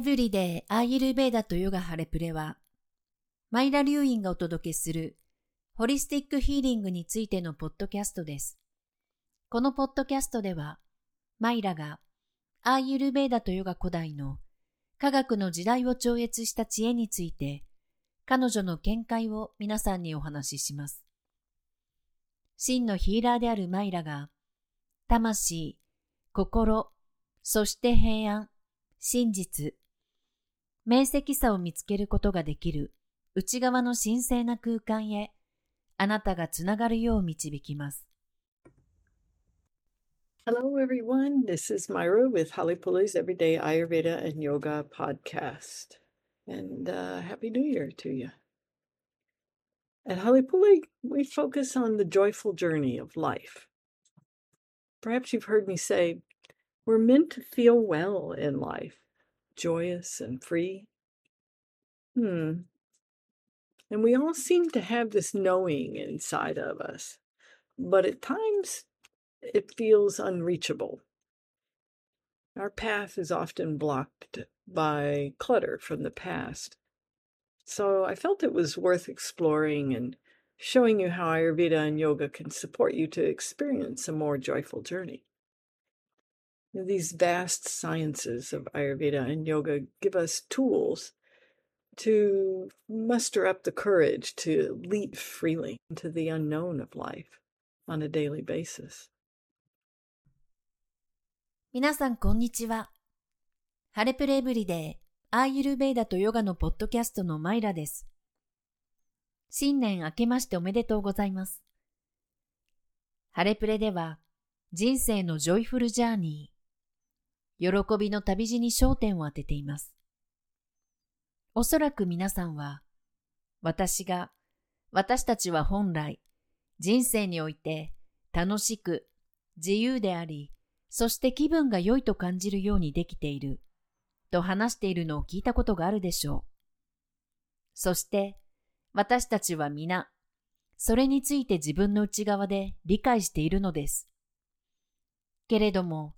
エブリデイ・アーユルベーダとヨガハレプレは、マイラ・リュウインがお届けするホリスティックヒーリングについてのポッドキャストです。このポッドキャストでは、マイラがアーユルベーダとヨガ古代の科学の時代を超越した知恵について、彼女の見解を皆さんにお話しします。真のヒーラーであるマイラが、魂、心、そして平安、真実、明晰さを見つけることができる内側の神聖な空間へあなたがつながるよう導きます。Hello, everyone. This is Myra with Halipuli's Everyday Ayurveda and Yoga podcast. And uh, Happy New Year to you. At Halipuli, we focus on the joyful journey of life. Perhaps you've heard me say, we're meant to feel well in life, joyous and free. Hmm. And we all seem to have this knowing inside of us, but at times it feels unreachable. Our path is often blocked by clutter from the past. So I felt it was worth exploring and showing you how Ayurveda and yoga can support you to experience a more joyful journey. These vast sciences of Ayurveda and yoga give us tools to muster up the courage to leap freely into the unknown of life on a daily basis. 皆さん、こんにちは。ハレプレエブリデー、アーユルベーダとヨガのポッドキャストのマイラです。新年明けましておめでとうございます。ハレプレでは、人生のジョイフルジャーニー、喜びの旅路に焦点を当てています。おそらく皆さんは、私が、私たちは本来、人生において楽しく、自由であり、そして気分が良いと感じるようにできている、と話しているのを聞いたことがあるでしょう。そして、私たちは皆、それについて自分の内側で理解しているのです。けれども、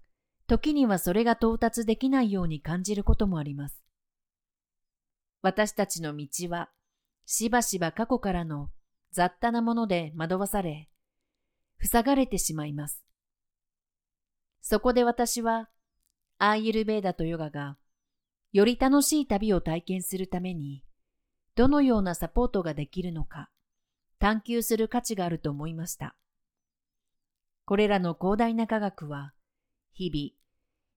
時にはそれが到達できないように感じることもあります。私たちの道は、しばしば過去からの雑多なもので惑わされ、塞がれてしまいます。そこで私は、アーユルベーダとヨガが、より楽しい旅を体験するために、どのようなサポートができるのか、探求する価値があると思いました。これらの広大な科学は、日々、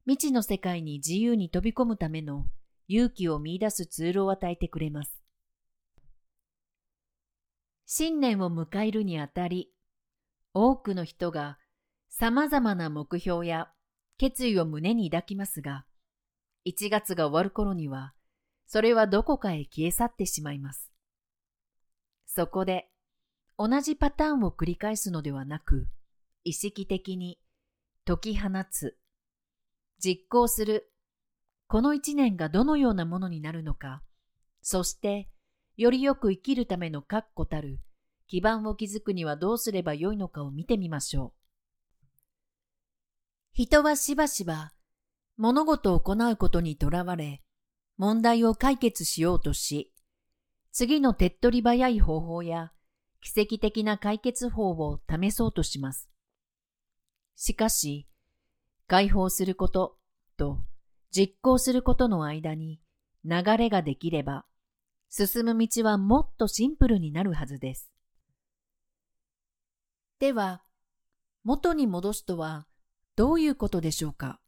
未知の世界に自由に飛び込むための勇気を見出すツールを与えてくれます。新年を迎えるにあたり、多くの人が様々な目標や決意を胸に抱きますが、1月が終わる頃には、それはどこかへ消え去ってしまいます。そこで、同じパターンを繰り返すのではなく、意識的に解き放つ、実行する、この一年がどのようなものになるのか、そして、よりよく生きるための確固たる基盤を築くにはどうすればよいのかを見てみましょう。人はしばしば物事を行うことにとらわれ、問題を解決しようとし、次の手っ取り早い方法や奇跡的な解決法を試そうとします。しかし、解放することと実行することの間に流れができれば、進む道はもっとシンプルになるはずです。では、元に戻すとはどういうことでしょうか？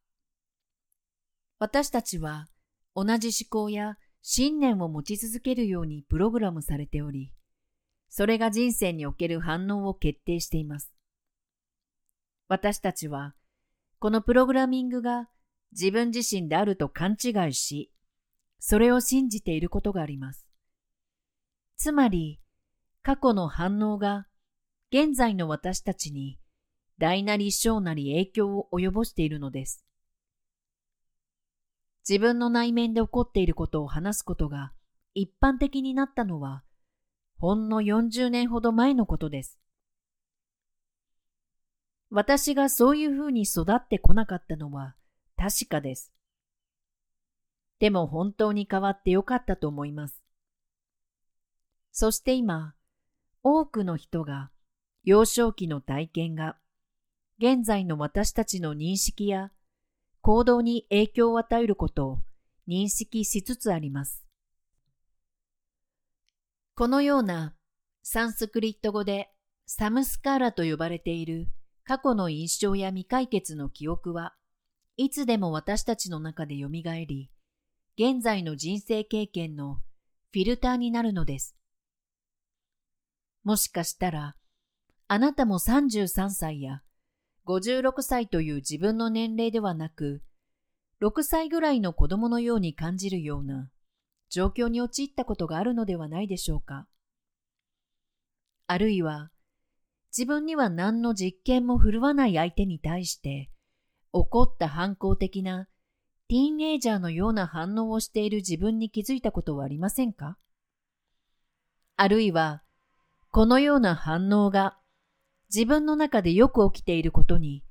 私たちは同じ思考や信念を持ち続けるようにプログラムされており、それが人生における反応を決定しています。私たちはこのプログラミングが自分自身であると勘違いし、それを信じていることがあります。つまり、過去の反応が現在の私たちに大なり小なり影響を及ぼしているのです。自分の内面で起こっていることを話すことが一般的になったのは、ほんの40年ほど前のことです。私がそういうふうに育ってこなかったのは確かです。でも本当に変わってよかったと思います。そして今、多くの人が幼少期の体験が現在の私たちの認識や行動に影響を与えることを認識しつつあります。このようなサンスクリット語でサムスカーラと呼ばれている過去の印象や未解決の記憶はいつでも私たちの中で蘇り、現在の人生経験のフィルターになるのです。もしかしたら、あなたも33歳や56歳という自分の年齢ではなく、6歳ぐらいの子供のように感じるような状況に陥ったことがあるのではないでしょうか。あるいは、自分には何の実験も振るわない相手に対して、怒った反抗的なティーンエイジャーのような反応をしている自分に気づいたことはありませんか？あるいは、このような反応が自分の中でよく起きていることに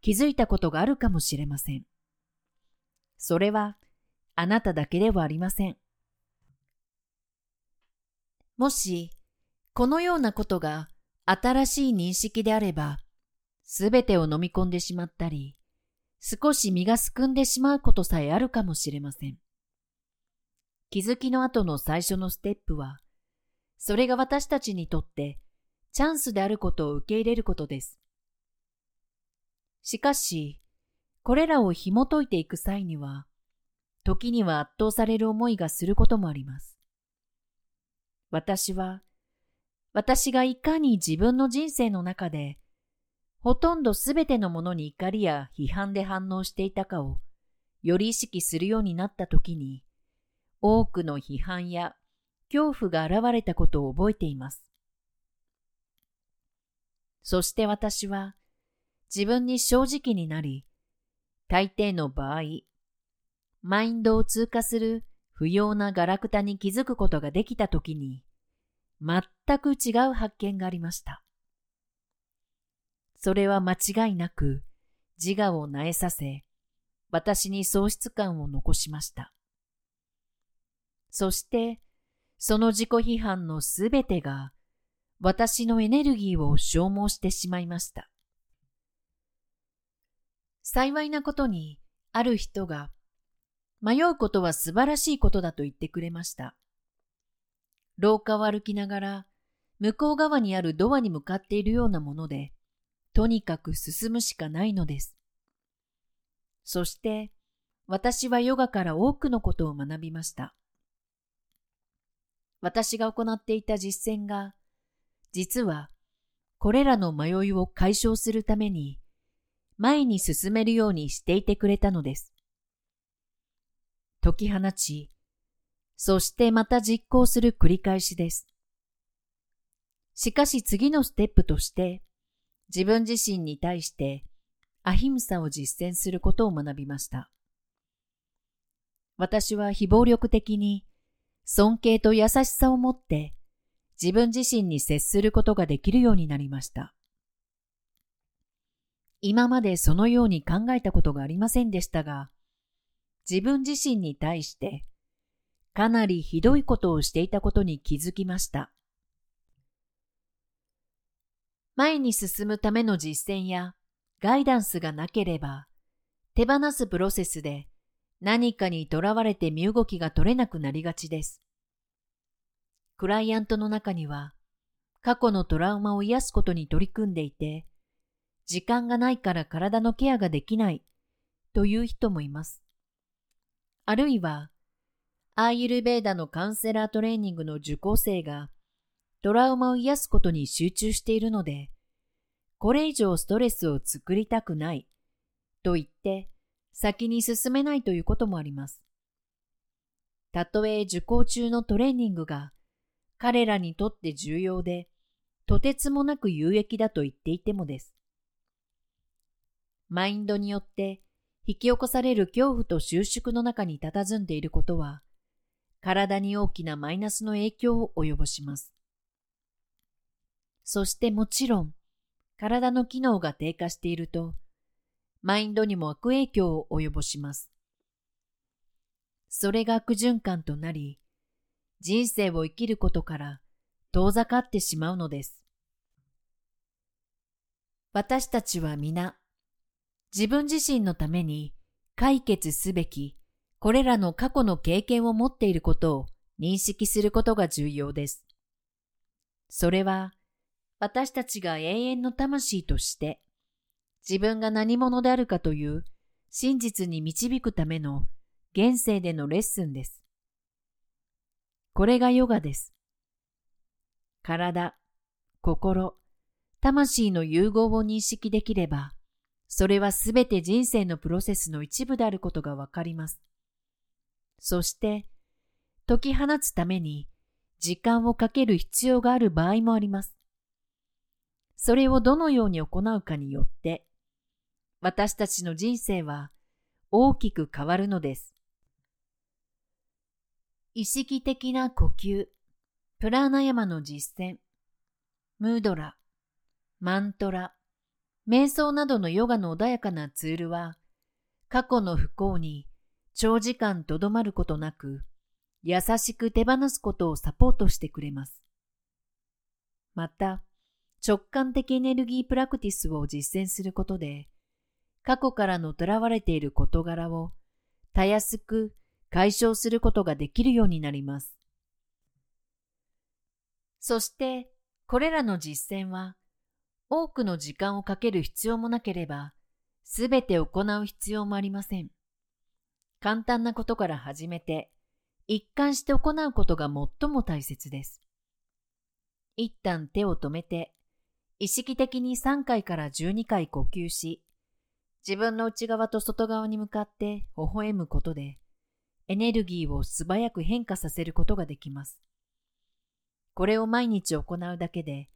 気づいたことがあるかもしれません。それはあなただけではありません。もし、このようなことが新しい認識であれば、すべてを飲み込んでしまったり、少し身がすくんでしまうことさえあるかもしれません。気づきの後の最初のステップは、それが私たちにとってチャンスであることを受け入れることです。しかし、これらを紐解いていく際には、時には圧倒される思いがすることもあります。私は、私がいかに自分の人生の中で、ほとんどすべてのものに怒りや批判で反応していたかを、より意識するようになった時に、多くの批判や恐怖が現れたことを覚えています。そして私は自分に正直になり、大抵の場合、マインドを通過する不要なガラクタに気づくことができたときに、全く違う発見がありました。それは間違いなく自我を萎えさせ、私に喪失感を残しました。そして、その自己批判のすべてが私のエネルギーを消耗してしまいました。幸いなことに、ある人が、迷うことは素晴らしいことだと言ってくれました。廊下を歩きながら、向こう側にあるドアに向かっているようなもので、とにかく進むしかないのです。そして、私はヨガから多くのことを学びました。私が行っていた実践が、実は、これらの迷いを解消するために、前に進めるようにしていてくれたのです。解き放ち、そしてまた実行する繰り返しです。しかし次のステップとして、自分自身に対してアヒムサを実践することを学びました。私は非暴力的に尊敬と優しさを持って自分自身に接することができるようになりました。今までそのように考えたことがありませんでしたが、自分自身に対してかなりひどいことをしていたことに気づきました。前に進むための実践やガイダンスがなければ、手放すプロセスで何かにとらわれて身動きが取れなくなりがちです。クライアントの中には、過去のトラウマを癒すことに取り組んでいて、時間がないから体のケアができないという人もいます。あるいは、アーユルベーダのカウンセラートレーニングの受講生がトラウマを癒すことに集中しているので、これ以上ストレスを作りたくないと言って先に進めないということもあります。たとえ受講中のトレーニングが彼らにとって重要で、とてつもなく有益だと言っていてもです。マインドによって引き起こされる恐怖と収縮の中に佇んでいることは、体に大きなマイナスの影響を及ぼします。そしてもちろん、体の機能が低下していると、マインドにも悪影響を及ぼします。それが悪循環となり、人生を生きることから遠ざかってしまうのです。私たちは皆、自分自身のために解決すべきこれらの過去の経験を持っていることを認識することが重要です。それは私たちが永遠の魂として自分が何者であるかという真実に導くための現世でのレッスンです。これがヨガです。体、心、魂の融合を認識できれば、それはすべて人生のプロセスの一部であることがわかります。そして、解き放つために時間をかける必要がある場合もあります。それをどのように行うかによって、私たちの人生は大きく変わるのです。意識的な呼吸、プラーナヤマの実践、ムードラ、マントラ、瞑想などのヨガの穏やかなツールは、過去の不幸に長時間とどまることなく、優しく手放すことをサポートしてくれます。また、直感的エネルギープラクティスを実践することで、過去からの囚われている事柄をたやすく解消することができるようになります。そして、これらの実践は、多くの時間をかける必要もなければ、すべて行う必要もありません。簡単なことから始めて、一貫して行うことが最も大切です。一旦手を止めて、意識的に3回から12回呼吸し、自分の内側と外側に向かって微笑むことで、エネルギーを素早く変化させることができます。これを毎日行うだけで、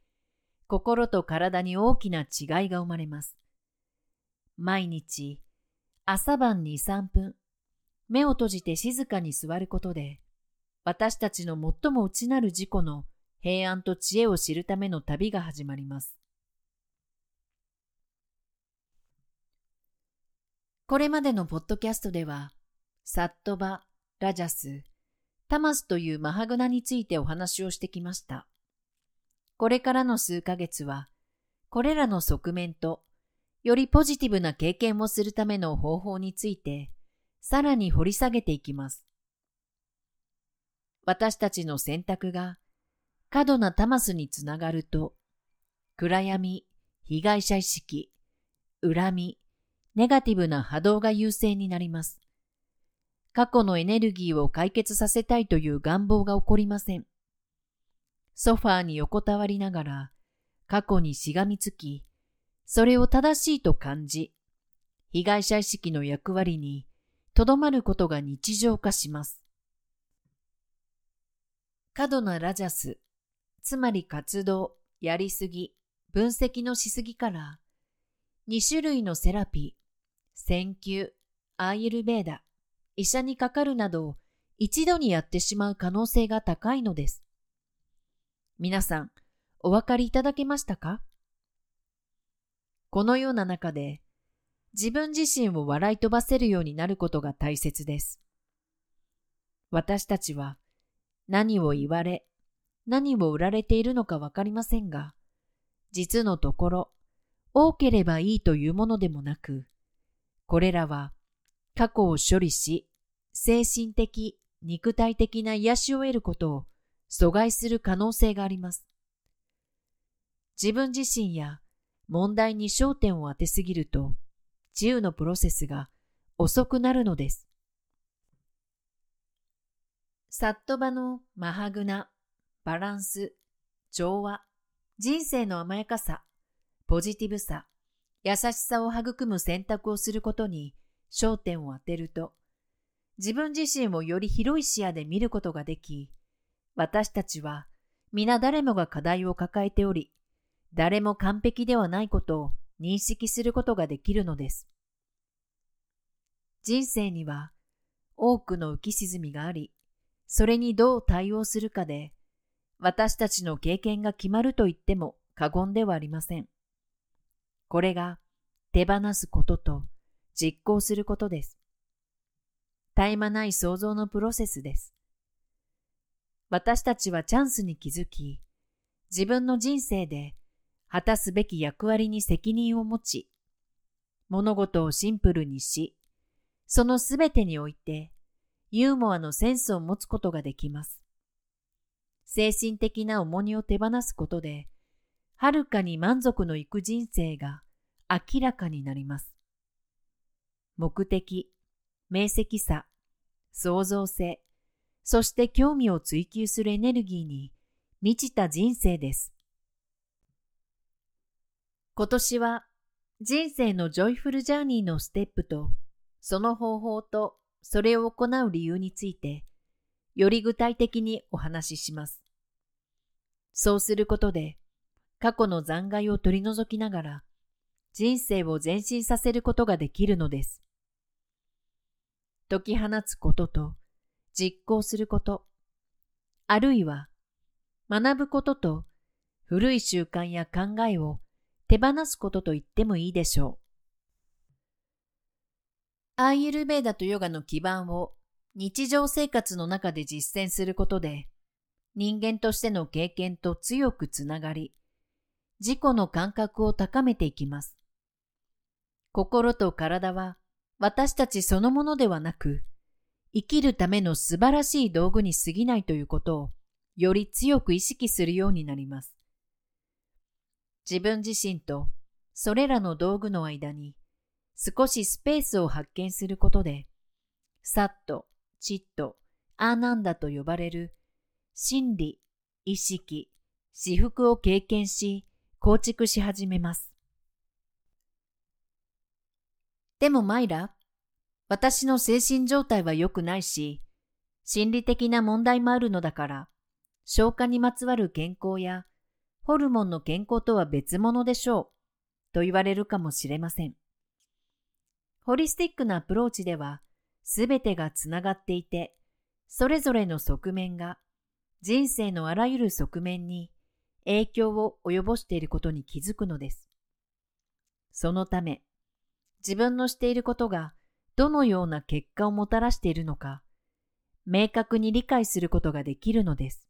心と体に大きな違いが生まれます。毎日、朝晩2、3分、目を閉じて静かに座ることで、私たちの最も内なる自己の平安と知恵を知るための旅が始まります。これまでのポッドキャストでは、サットバ、ラジャス、タマスというマハグナについてお話をしてきました。これからの数ヶ月は、これらの側面と、よりポジティブな経験をするための方法について、さらに掘り下げていきます。私たちの選択が過度なタマスにつながると、暗闇、被害者意識、恨み、ネガティブな波動が優勢になります。過去のエネルギーを解決させたいという願望が起こりません。ソファーに横たわりながら、過去にしがみつき、それを正しいと感じ、被害者意識の役割にとどまることが日常化します。過度なラジャス、つまり活動、やりすぎ、分析のしすぎから、2種類のセラピー、選球、アーユルベーダ、医者にかかるなどを一度にやってしまう可能性が高いのです。皆さん、お分かりいただけましたか？このような中で、自分自身を笑い飛ばせるようになることが大切です。私たちは何を言われ、何を売られているのかわかりませんが、実のところ、多ければいいというものでもなく、これらは過去を処理し、精神的、肉体的な癒しを得ることを阻害する可能性があります。自分自身や問題に焦点を当てすぎると、治癒のプロセスが遅くなるのです。サットバのマハグナ、バランス、調和、人生の甘やかさ、ポジティブさ、優しさを育む選択をすることに焦点を当てると、自分自身をより広い視野で見ることができ、私たちは皆誰もが課題を抱えており、誰も完璧ではないことを認識することができるのです。人生には多くの浮き沈みがあり、それにどう対応するかで、私たちの経験が決まると言っても過言ではありません。これが手放すことと実行することです。絶え間ない創造のプロセスです。私たちはチャンスに気づき、自分の人生で果たすべき役割に責任を持ち、物事をシンプルにし、そのすべてにおいてユーモアのセンスを持つことができます。精神的な重荷を手放すことで、はるかに満足のいく人生が明らかになります。目的、明晰さ、創造性、そして興味を追求するエネルギーに満ちた人生です。今年は人生のジョイフルジャーニーのステップとその方法とそれを行う理由についてより具体的にお話しします。そうすることで過去の残骸を取り除きながら人生を前進させることができるのです。解き放つことと実行すること、あるいは学ぶことと古い習慣や考えを手放すことと言ってもいいでしょう。アーユルベーダとヨガの基盤を日常生活の中で実践することで、人間としての経験と強くつながり、自己の感覚を高めていきます。心と体は私たちそのものではなく、生きるための素晴らしい道具に過ぎないということをより強く意識するようになります。自分自身とそれらの道具の間に少しスペースを発見することで、サッと、チッと、アーナンダと呼ばれる心理、意識、私服を経験し、構築し始めます。でもマイラ、私の精神状態は良くないし、心理的な問題もあるのだから、消化にまつわる健康やホルモンの健康とは別物でしょう、と言われるかもしれません。ホリスティックなアプローチでは、すべてがつながっていて、それぞれの側面が人生のあらゆる側面に影響を及ぼしていることに気づくのです。そのため、自分のしていることがどのような結果をもたらしているのか、明確に理解することができるのです。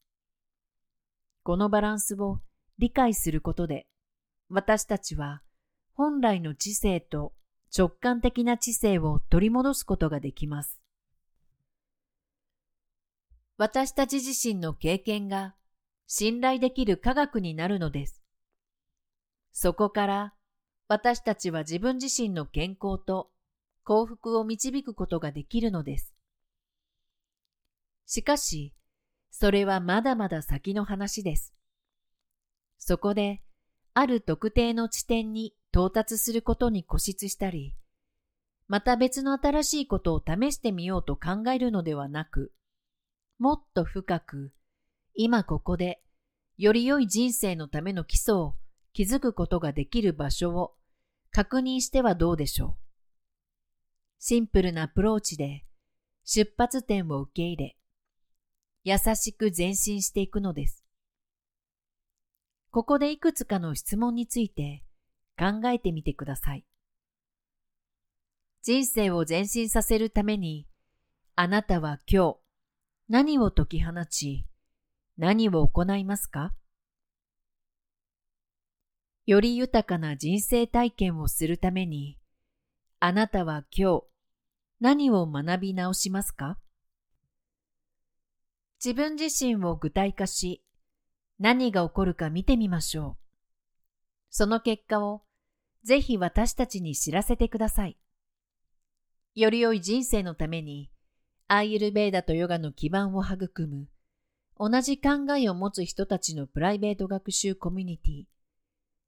このバランスを理解することで、私たちは本来の知性と直感的な知性を取り戻すことができます。私たち自身の経験が信頼できる科学になるのです。そこから私たちは自分自身の健康と幸福を導くことができるのです。しかし、それはまだまだ先の話です。そこで、ある特定の地点に到達することに固執したり、また別の新しいことを試してみようと考えるのではなく、もっと深く、今ここで、より良い人生のための基礎を築くことができる場所を確認してはどうでしょう。シンプルなアプローチで出発点を受け入れ、優しく前進していくのです。ここでいくつかの質問について考えてみてください。人生を前進させるために、あなたは今日何を解き放ち、何を行いますか？より豊かな人生体験をするために、あなたは今日何を学び直しますか？自分自身を具体化し、何が起こるか見てみましょう。その結果をぜひ私たちに知らせてください。より良い人生のために、アーユルベーダとヨガの基盤を育む、同じ考えを持つ人たちのプライベート学習コミュニティ、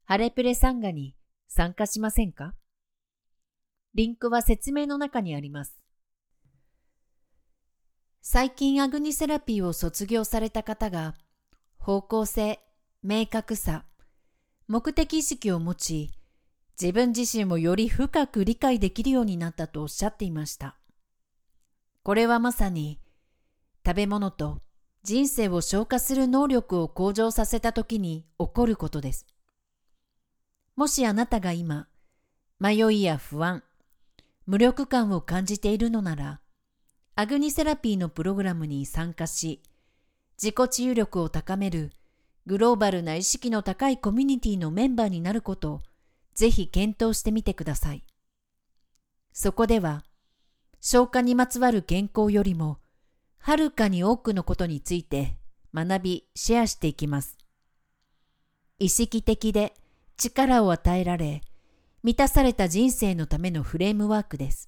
ハレプレサンガに参加しませんか？リンクは説明の中にあります。最近アグニセラピーを卒業された方が方向性、明確さ、目的意識を持ち、自分自身をより深く理解できるようになったとおっしゃっていました。これはまさに食べ物と人生を消化する能力を向上させた時に起こることです。もしあなたが今、迷いや不安、無力感を感じているのなら、アグニセラピーのプログラムに参加し、自己治癒力を高めるグローバルな意識の高いコミュニティのメンバーになることをぜひ検討してみてください。そこでは、消化にまつわる健康よりも、はるかに多くのことについて学び、シェアしていきます。意識的で力を与えられ、満たされた人生のためのフレームワークです。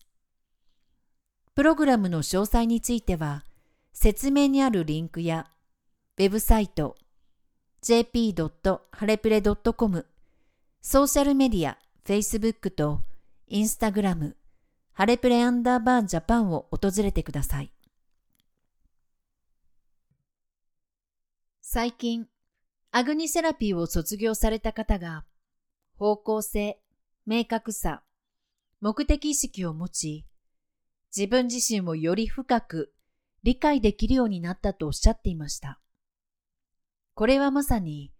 プログラムの詳細については、説明にあるリンクや、ウェブサイト、jp.halepre.com、ソーシャルメディア、Facebook と Instagram、ハレプレアンダーバージャパンを訪れてください。最近、アグニセラピーを卒業された方が、方向性、明確さ、目的意識を持ち、自分自身をより深く理解できるようになったとおっしゃっていました。これはまさに、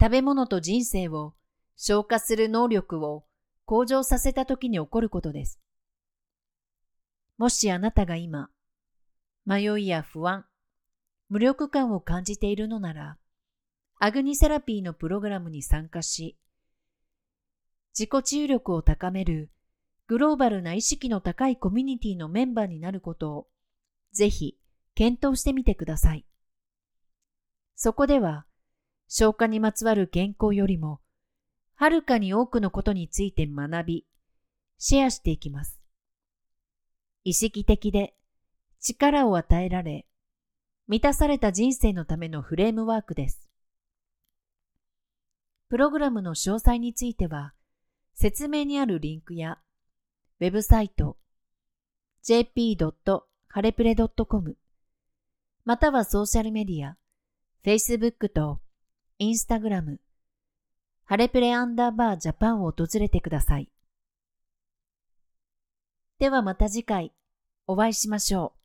食べ物と人生を消化する能力を向上させた時に起こることです。もしあなたが今、迷いや不安、無力感を感じているのなら、アグニセラピーのプログラムに参加し、自己治癒力を高めるグローバルな意識の高いコミュニティのメンバーになることをぜひ検討してみてください。そこでは消化にまつわる健康よりもはるかに多くのことについて学び、シェアしていきます。意識的で力を与えられ、満たされた人生のためのフレームワークです。プログラムの詳細については、説明にあるリンクや、ウェブサイト、jp.halepre.com またはソーシャルメディア、Facebook と Instagram、ハレプレアンダーバージャパンを訪れてください。ではまた次回お会いしましょう。